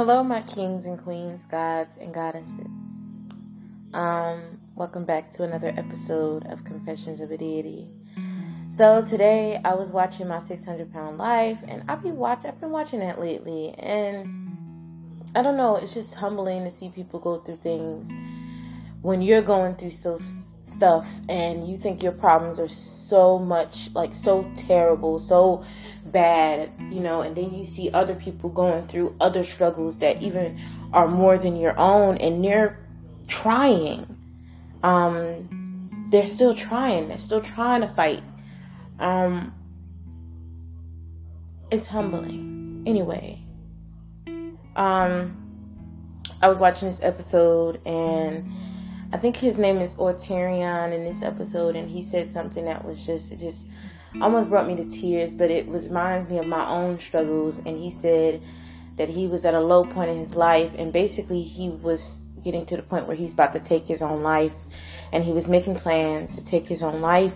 Hello, my kings and queens, gods and goddesses. Um, welcome back to another episode of Confessions of a Deity. So today I was watching my 600 pound life, and I've been watch I've been watching that lately, and I don't know. It's just humbling to see people go through things when you're going through so stuff, and you think your problems are so much like so terrible, so bad, you know, and then you see other people going through other struggles that even are more than your own and they're trying. Um they're still trying. They're still trying to fight. Um it's humbling. Anyway, um I was watching this episode and I think his name is Ortarion in this episode and he said something that was just just almost brought me to tears, but it was reminds me of my own struggles. And he said that he was at a low point in his life, and basically he was getting to the point where he's about to take his own life, and he was making plans to take his own life.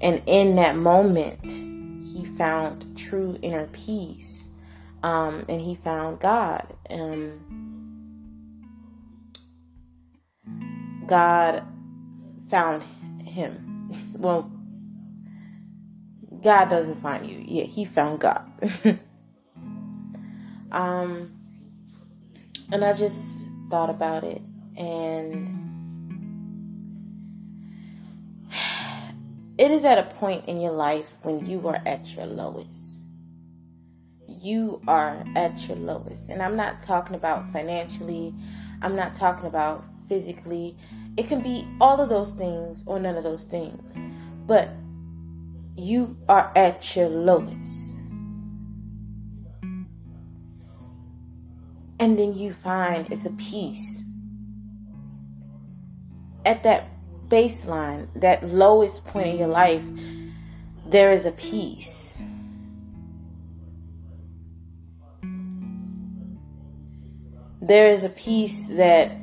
And in that moment, he found true inner peace, um, and he found God. Um, God found him. Well, God doesn't find you. Yeah, he found God. um and I just thought about it and it is at a point in your life when you are at your lowest. You are at your lowest. And I'm not talking about financially. I'm not talking about physically. It can be all of those things or none of those things. But you are at your lowest. And then you find it's a peace. At that baseline, that lowest point in your life, there is a peace. There is a peace that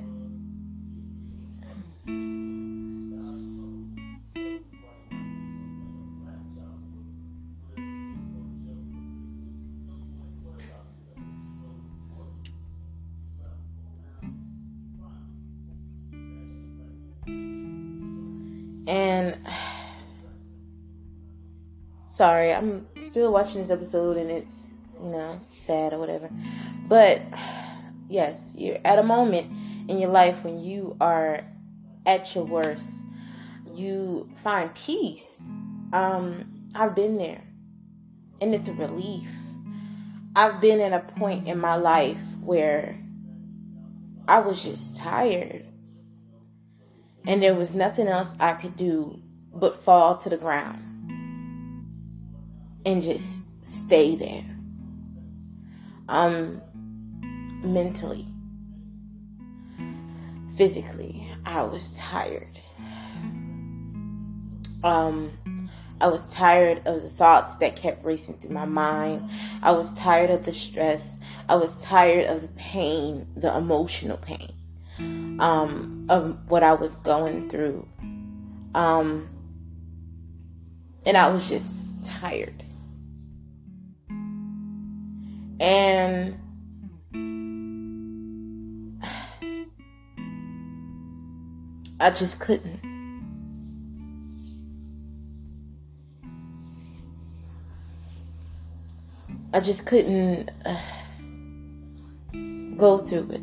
sorry, I'm still watching this episode and it's, you know, sad or whatever. But yes, you're at a moment in your life when you are at your worst. You find peace. Um, I've been there. And it's a relief. I've been at a point in my life where I was just tired and there was nothing else I could do but fall to the ground and just stay there. Um, mentally, physically, I was tired. Um, I was tired of the thoughts that kept racing through my mind. I was tired of the stress. I was tired of the pain, the emotional pain um, of what I was going through. Um, and I was just tired. And I just couldn't. I just couldn't uh, go through it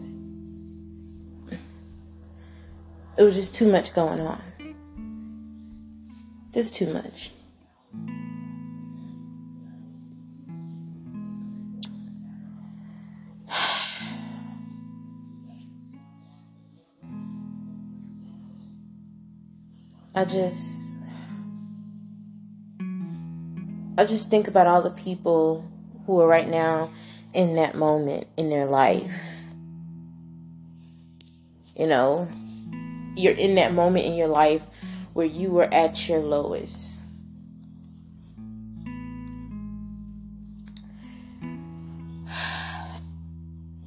it was just too much going on. Just too much. I just I just think about all the people who are right now in that moment in their life. You know, you're in that moment in your life where you were at your lowest.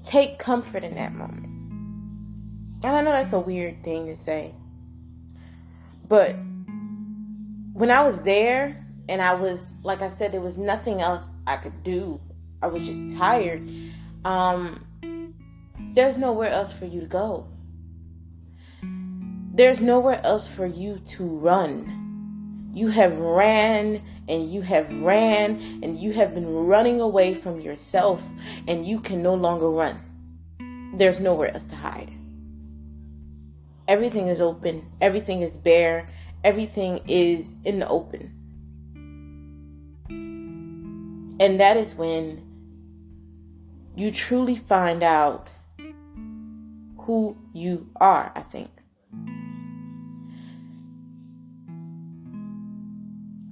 Take comfort in that moment. And I know that's a weird thing to say. But when I was there and I was like I said there was nothing else I could do. I was just tired. Um there's nowhere else for you to go. There's nowhere else for you to run. You have ran and you have ran and you have been running away from yourself and you can no longer run. There's nowhere else to hide. Everything is open, everything is bare, everything is in the open. And that is when you truly find out who you are, I think.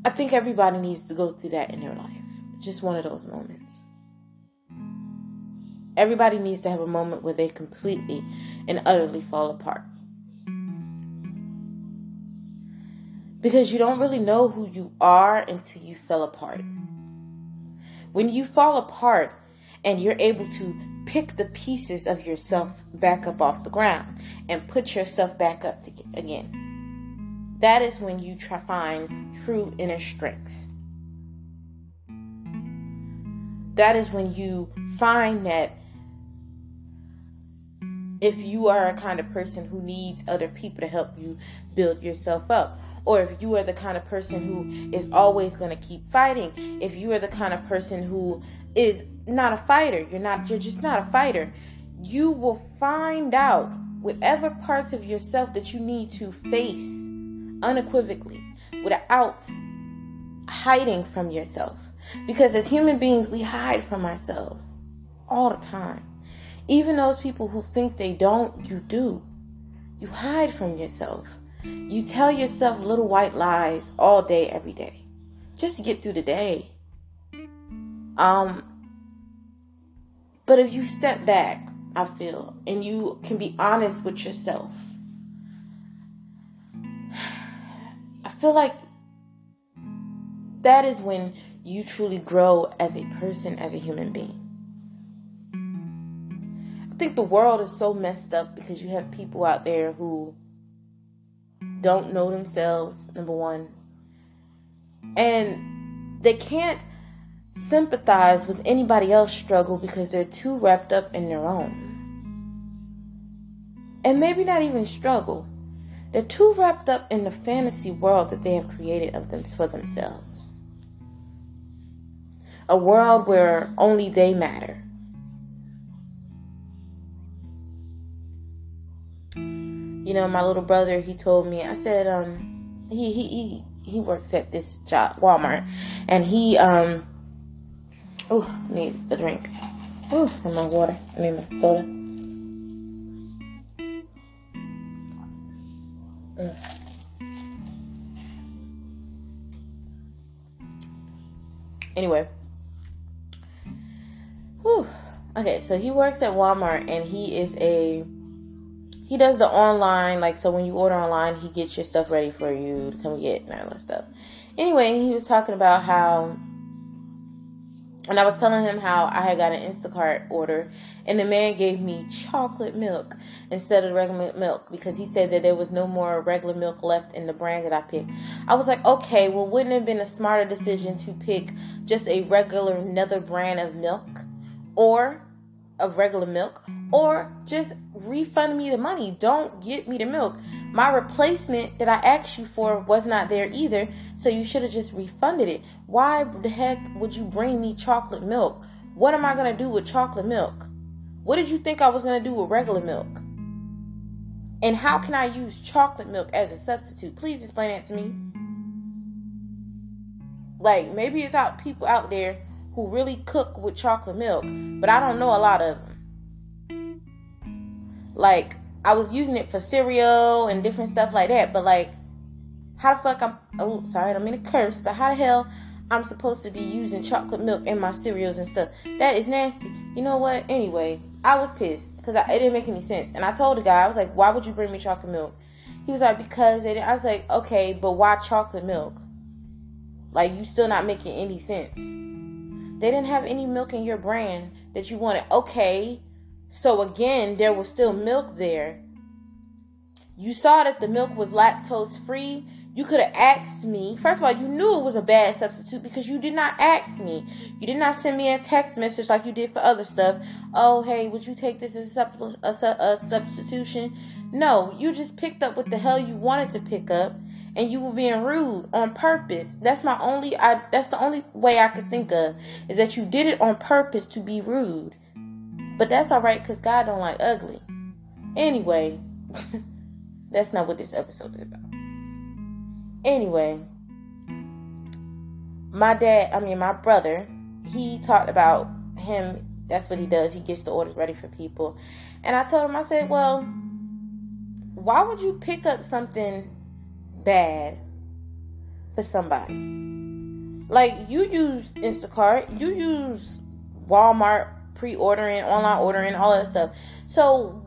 I think everybody needs to go through that in their life. Just one of those moments. Everybody needs to have a moment where they completely and utterly fall apart. Because you don't really know who you are until you fell apart. When you fall apart and you're able to pick the pieces of yourself back up off the ground and put yourself back up to, again, that is when you try find true inner strength. That is when you find that if you are a kind of person who needs other people to help you build yourself up, or if you are the kind of person who is always going to keep fighting, if you are the kind of person who is not a fighter, you're not you're just not a fighter, you will find out whatever parts of yourself that you need to face unequivocally without hiding from yourself. Because as human beings, we hide from ourselves all the time. Even those people who think they don't, you do. You hide from yourself. You tell yourself little white lies all day, every day, just to get through the day. Um, but if you step back, I feel, and you can be honest with yourself, I feel like that is when you truly grow as a person, as a human being. Think the world is so messed up because you have people out there who don't know themselves, number one, and they can't sympathize with anybody else's struggle because they're too wrapped up in their own. And maybe not even struggle. They're too wrapped up in the fantasy world that they have created of them for themselves. A world where only they matter you know, my little brother, he told me, I said, um, he, he, he, he works at this job, Walmart, and he, um, oh, need a drink. Oh, and my water. I need my soda. Mm. Anyway. Whew. Okay, so he works at Walmart and he is a he does the online, like, so when you order online, he gets your stuff ready for you to come get and all that stuff. Anyway, he was talking about how, and I was telling him how I had got an Instacart order, and the man gave me chocolate milk instead of regular milk because he said that there was no more regular milk left in the brand that I picked. I was like, okay, well, wouldn't it have been a smarter decision to pick just a regular another brand of milk? Or of regular milk or just refund me the money. Don't get me the milk. My replacement that I asked you for was not there either, so you should have just refunded it. Why the heck would you bring me chocolate milk? What am I going to do with chocolate milk? What did you think I was going to do with regular milk? And how can I use chocolate milk as a substitute? Please explain that to me. Like maybe it's out people out there who really cook with chocolate milk, but I don't know a lot of them. Like I was using it for cereal and different stuff like that, but like how the fuck I'm oh sorry, I don't mean to curse, but how the hell I'm supposed to be using chocolate milk in my cereals and stuff? That is nasty. You know what? Anyway, I was pissed because it didn't make any sense, and I told the guy I was like, "Why would you bring me chocolate milk?" He was like, "Because it." I was like, "Okay, but why chocolate milk? Like you still not making any sense." They didn't have any milk in your brand that you wanted. Okay, so again, there was still milk there. You saw that the milk was lactose free. You could have asked me. First of all, you knew it was a bad substitute because you did not ask me. You did not send me a text message like you did for other stuff. Oh, hey, would you take this as a, a, a substitution? No, you just picked up what the hell you wanted to pick up, and you were being rude on purpose. That's my only. I. That's the only way I could think of is that you did it on purpose to be rude. But that's all right because God don't like ugly. Anyway, that's not what this episode is about. Anyway, my dad, I mean, my brother, he talked about him. That's what he does. He gets the orders ready for people. And I told him, I said, well, why would you pick up something bad for somebody? Like, you use Instacart, you use Walmart pre ordering, online ordering, all that stuff. So,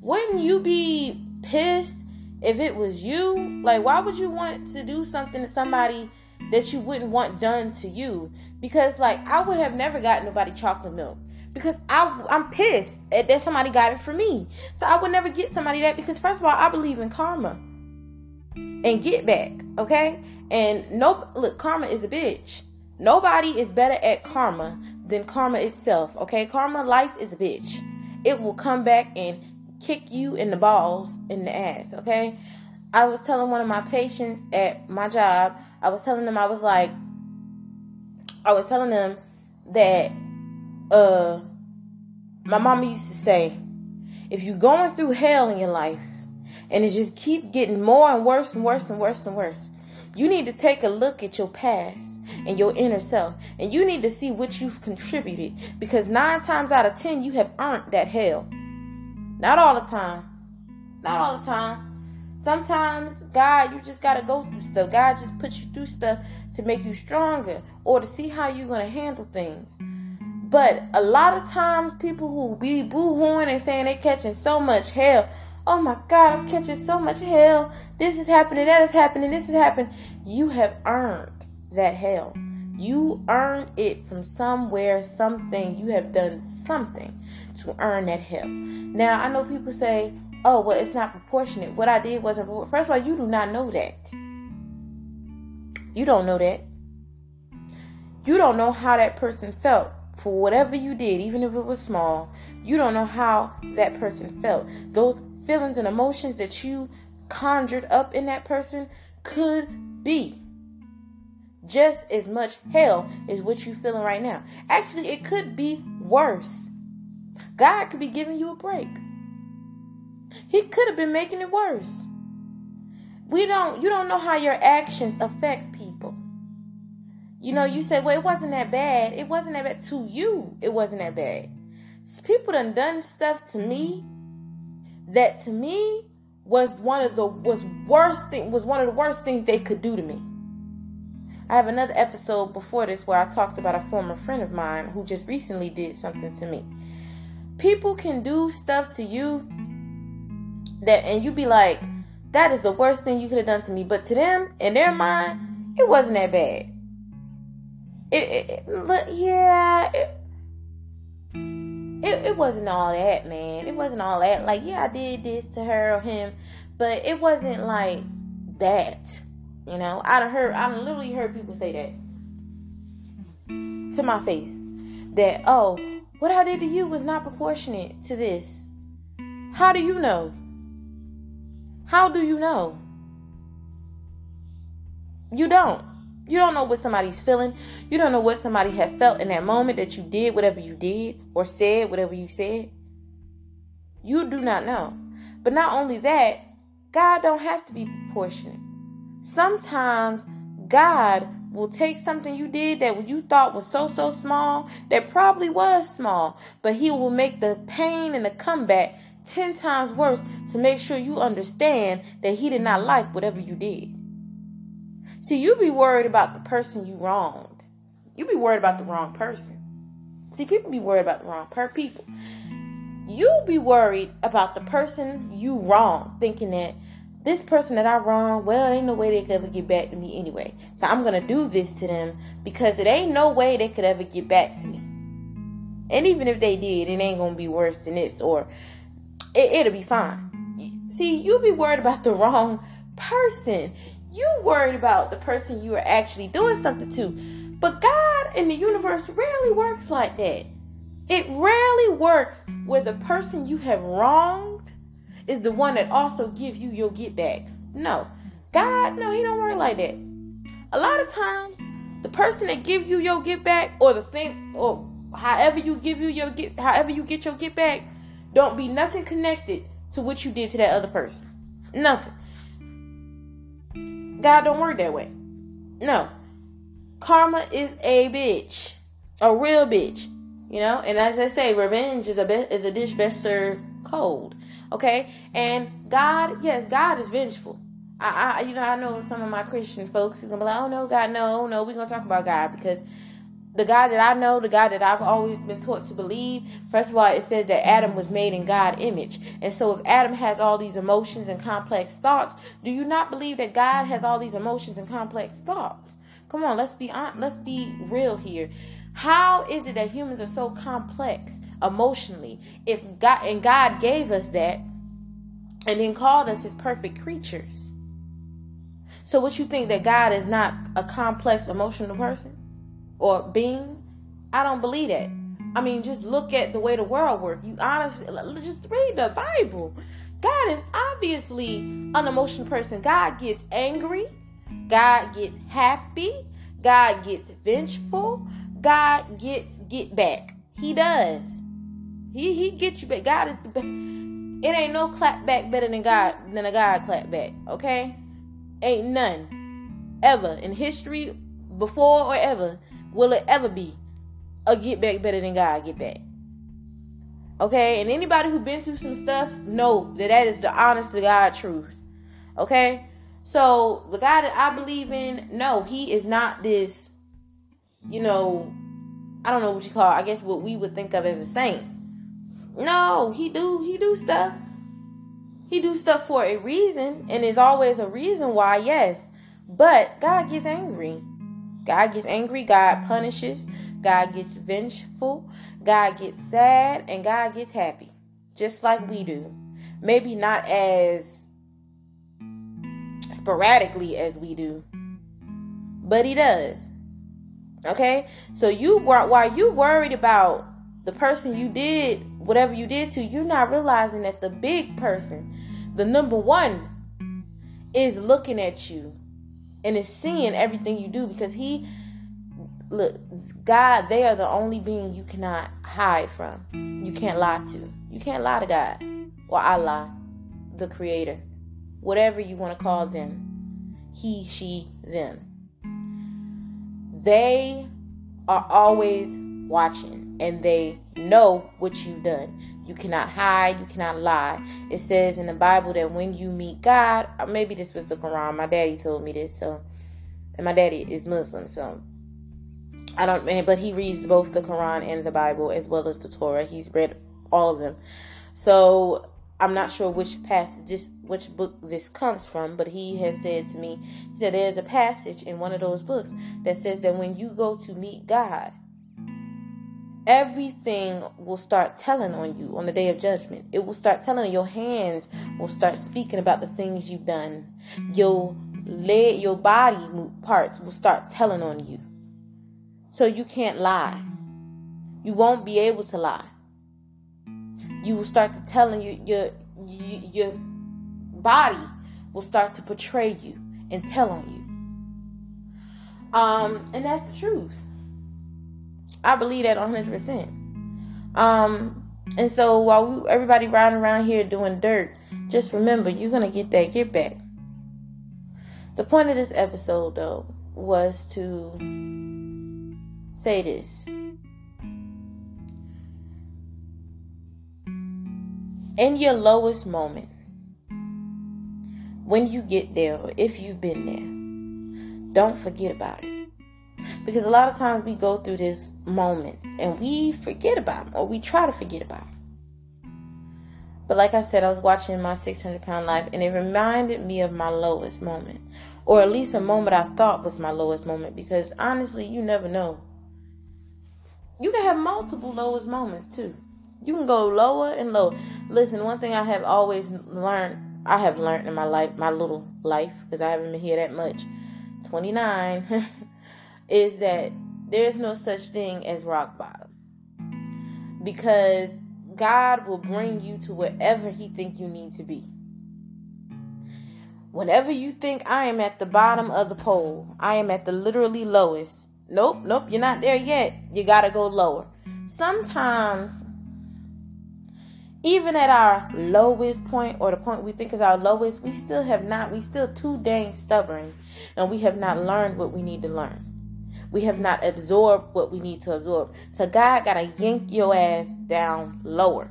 wouldn't you be pissed if it was you, like why would you want to do something to somebody that you wouldn't want done to you? Because like I would have never gotten nobody chocolate milk because I I'm pissed that somebody got it for me. So I would never get somebody that because first of all I believe in karma and get back, okay? And no look, karma is a bitch. Nobody is better at karma than karma itself, okay? Karma life is a bitch. It will come back and kick you in the balls in the ass, okay? I was telling one of my patients at my job, I was telling them I was like I was telling them that uh my mama used to say, if you're going through hell in your life and it just keep getting more and worse and worse and worse and worse, you need to take a look at your past and your inner self and you need to see what you've contributed because 9 times out of 10 you have earned that hell. Not all the time. Not all the time. Sometimes, God, you just got to go through stuff. God just puts you through stuff to make you stronger or to see how you're going to handle things. But a lot of times, people who be boo-hooing and saying they're catching so much hell. Oh my God, I'm catching so much hell. This is happening, that is happening, this is happening. You have earned that hell. You earned it from somewhere, something. You have done something to earn that hell. Now, I know people say, oh, well, it's not proportionate. What I did wasn't, first of all, you do not know that. You don't know that. You don't know how that person felt for whatever you did, even if it was small. You don't know how that person felt. Those feelings and emotions that you conjured up in that person could be just as much hell as what you're feeling right now. Actually, it could be worse. God could be giving you a break. He could have been making it worse. We don't you don't know how your actions affect people. You know, you say, well, it wasn't that bad. It wasn't that bad to you. It wasn't that bad. People done done stuff to me that to me was one of the was worst thing was one of the worst things they could do to me. I have another episode before this where I talked about a former friend of mine who just recently did something to me. People can do stuff to you that and you be like that is the worst thing you could have done to me. But to them in their mind it wasn't that bad. It, it, it yeah it, it, it wasn't all that man it wasn't all that like yeah i did this to her or him but it wasn't like that you know i done heard i literally heard people say that to my face that oh what I did to you was not proportionate to this. How do you know? How do you know? You don't. You don't know what somebody's feeling. You don't know what somebody had felt in that moment that you did whatever you did or said whatever you said. You do not know. But not only that, God don't have to be proportionate. Sometimes God will take something you did that you thought was so so small that probably was small but he will make the pain and the comeback 10 times worse to make sure you understand that he did not like whatever you did see you be worried about the person you wronged you be worried about the wrong person see people be worried about the wrong per people you be worried about the person you wrong thinking that this person that I wronged, well, ain't no way they could ever get back to me anyway. So I'm gonna do this to them because it ain't no way they could ever get back to me. And even if they did, it ain't gonna be worse than this, or it, it'll be fine. See, you be worried about the wrong person. You worried about the person you are actually doing something to. But God in the universe rarely works like that. It rarely works where the person you have wronged is the one that also give you your get back. No. God, no, he don't work like that. A lot of times, the person that give you your get back or the thing or however you give you your get however you get your get back, don't be nothing connected to what you did to that other person. Nothing. God don't work that way. No. Karma is a bitch. A real bitch. You know, and as I say, revenge is a be- is a dish best served cold. Okay, and God, yes, God is vengeful. I, I, you know, I know some of my Christian folks is gonna be like, oh no, God, no, no, we're gonna talk about God because the God that I know, the God that I've always been taught to believe, first of all, it says that Adam was made in God image. And so if Adam has all these emotions and complex thoughts, do you not believe that God has all these emotions and complex thoughts? Come on, let's be on, let's be real here. How is it that humans are so complex emotionally? If God and God gave us that and then called us his perfect creatures. So what you think that God is not a complex emotional person or being? I don't believe that. I mean, just look at the way the world works. You honestly just read the Bible. God is obviously an emotional person. God gets angry. God gets happy. God gets vengeful. God gets get back. He does. He he gets you back. God is the best. It ain't no clap back better than God than a God clap back. Okay, ain't none ever in history before or ever will it ever be a get back better than God get back. Okay, and anybody who been through some stuff know that that is the honest to God truth. Okay, so the God that I believe in, no, he is not this, you know, I don't know what you call. I guess what we would think of as a saint. No, he do he do stuff. He do stuff for a reason, and there's always a reason why. Yes, but God gets angry. God gets angry. God punishes. God gets vengeful. God gets sad, and God gets happy, just like we do. Maybe not as sporadically as we do, but He does. Okay, so you while you worried about the person you did whatever you did to, you're not realizing that the big person, the number one, is looking at you and is seeing mm-hmm. everything you do because he look God, they are the only being you cannot hide from. You can't lie to. You can't lie to God or Allah, the creator. Whatever you want to call them. He, she, them. They are always watching and they know what you've done. You cannot hide, you cannot lie. It says in the Bible that when you meet God, uh, maybe this was the Quran, my daddy told me this, so and my daddy is Muslim, so I don't but he reads both the Quran and the Bible as well as the Torah. He's read all of them. So I'm not sure which passage which book this comes from, but he has said to me, he said there's a passage in one of those books that says that when you go to meet God, everything will start telling on you on the day of judgment. It will start telling your hands will start speaking about the things you've done. Your leg, your body parts will start telling on you. So you can't lie. You won't be able to lie. You will start to telling you your your, your body will start to portray you and tell on you. Um, and that's the truth. I believe that 100%. Um, and so while we, everybody riding around here doing dirt, just remember you're going to get that get back. The point of this episode, though, was to say this. In your lowest moment, when you get there, or if you've been there, don't forget about it. Because a lot of times we go through this moment and we forget about them or we try to forget about them. But like I said, I was watching my 600 pound life and it reminded me of my lowest moment. Or at least a moment I thought was my lowest moment because honestly, you never know. You can have multiple lowest moments too. You can go lower and lower. Listen, one thing I have always learned I have learned in my life, my little life, because I haven't been here that much, 29, is that there's no such thing as rock bottom. Because God will bring you to wherever He think you need to be. Whenever you think I am at the bottom of the pole, I am at the literally lowest. Nope, nope, you're not there yet. You gotta go lower. Sometimes, even at our lowest point or the point we think is our lowest, we still have not, we still too dang stubborn and we have not learned what we need to learn. We have not absorbed what we need to absorb. So God gotta yank your ass down lower.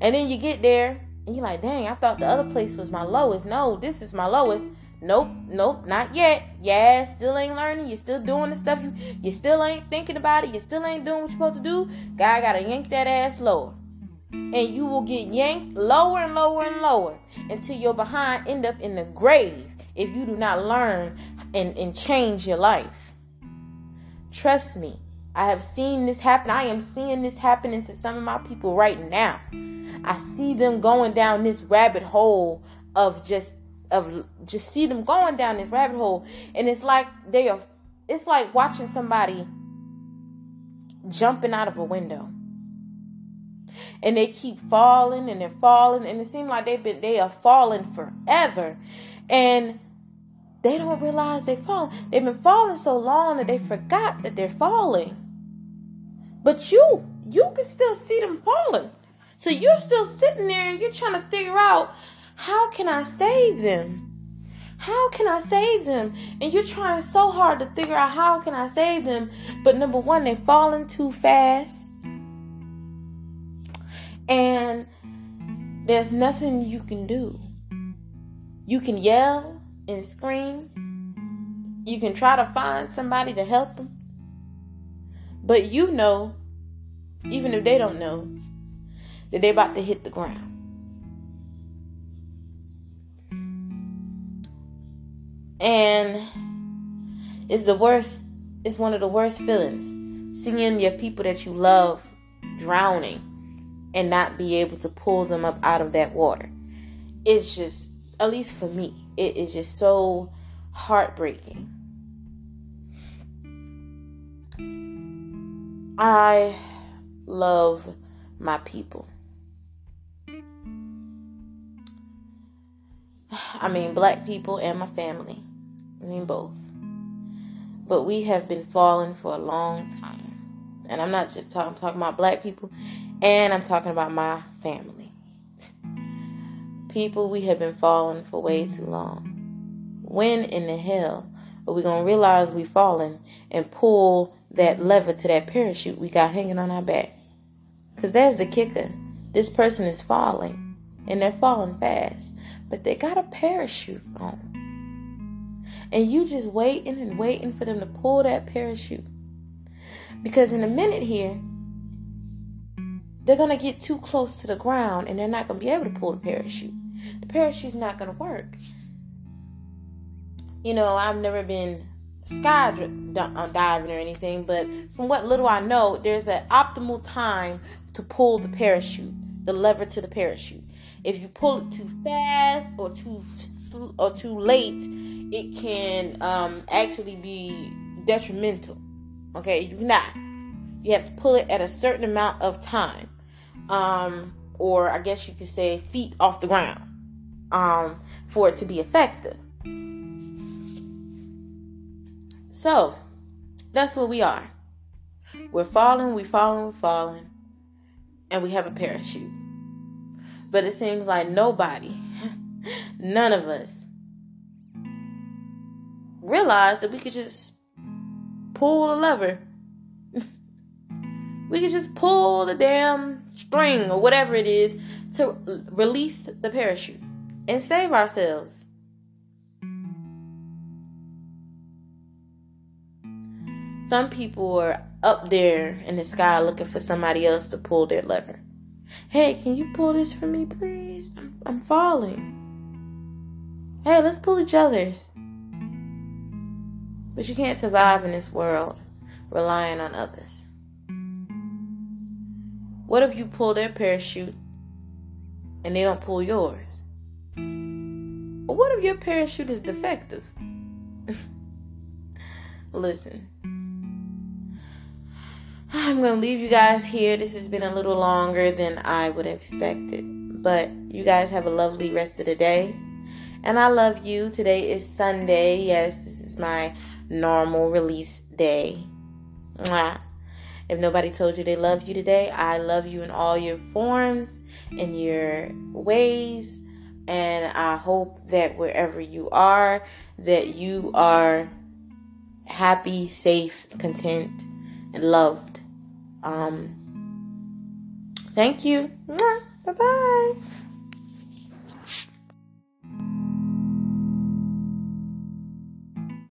And then you get there and you're like, dang, I thought the other place was my lowest. No, this is my lowest. Nope, nope, not yet. Yeah, still ain't learning. You're still doing the stuff you you still ain't thinking about it. You still ain't doing what you're supposed to do. God gotta yank that ass lower. And you will get yanked lower and lower and lower until your behind end up in the grave if you do not learn and, and change your life. Trust me, I have seen this happen. I am seeing this happening to some of my people right now. I see them going down this rabbit hole of just of just see them going down this rabbit hole and it's like they are it's like watching somebody jumping out of a window and they keep falling and they're falling and it seems like they've been they are falling forever and they don't realize they're falling they've been falling so long that they forgot that they're falling but you you can still see them falling so you're still sitting there and you're trying to figure out how can I save them? How can I save them? And you're trying so hard to figure out how can I save them. But number one, they're falling too fast. And there's nothing you can do. You can yell and scream. You can try to find somebody to help them. But you know, even if they don't know, that they're about to hit the ground. And it's the worst, it's one of the worst feelings. Seeing your people that you love drowning and not be able to pull them up out of that water. It's just, at least for me, it is just so heartbreaking. I love my people. I mean, black people and my family. I mean, both. But we have been falling for a long time. And I'm not just talking, I'm talking about black people, and I'm talking about my family. People, we have been falling for way too long. When in the hell are we going to realize we falling and pull that lever to that parachute we got hanging on our back? Because that's the kicker. This person is falling, and they're falling fast but they got a parachute on. And you just waiting and waiting for them to pull that parachute. Because in a minute here, they're going to get too close to the ground and they're not going to be able to pull the parachute. The parachute's not going to work. You know, I've never been sky uh, diving or anything, but from what little I know, there's an optimal time to pull the parachute, the lever to the parachute. If you pull it too fast or too or too late, it can um, actually be detrimental. Okay, you not. You have to pull it at a certain amount of time, um, or I guess you could say feet off the ground, um, for it to be effective. So that's what we are. We're falling, we're falling, we're falling, and we have a parachute. But it seems like nobody, none of us, realized that we could just pull the lever. we could just pull the damn string or whatever it is to release the parachute and save ourselves. Some people are up there in the sky looking for somebody else to pull their lever. Hey, can you pull this for me, please? I'm, I'm falling. Hey, let's pull each other's. But you can't survive in this world relying on others. What if you pull their parachute and they don't pull yours? But what if your parachute is defective? Listen, I'm going to leave you guys here. This has been a little longer than I would have expected. But you guys have a lovely rest of the day. And I love you. Today is Sunday. Yes, this is my normal release day. Mwah. If nobody told you they love you today, I love you in all your forms, in your ways. And I hope that wherever you are, that you are happy, safe, content, and loved. Um, thank you. Bye bye.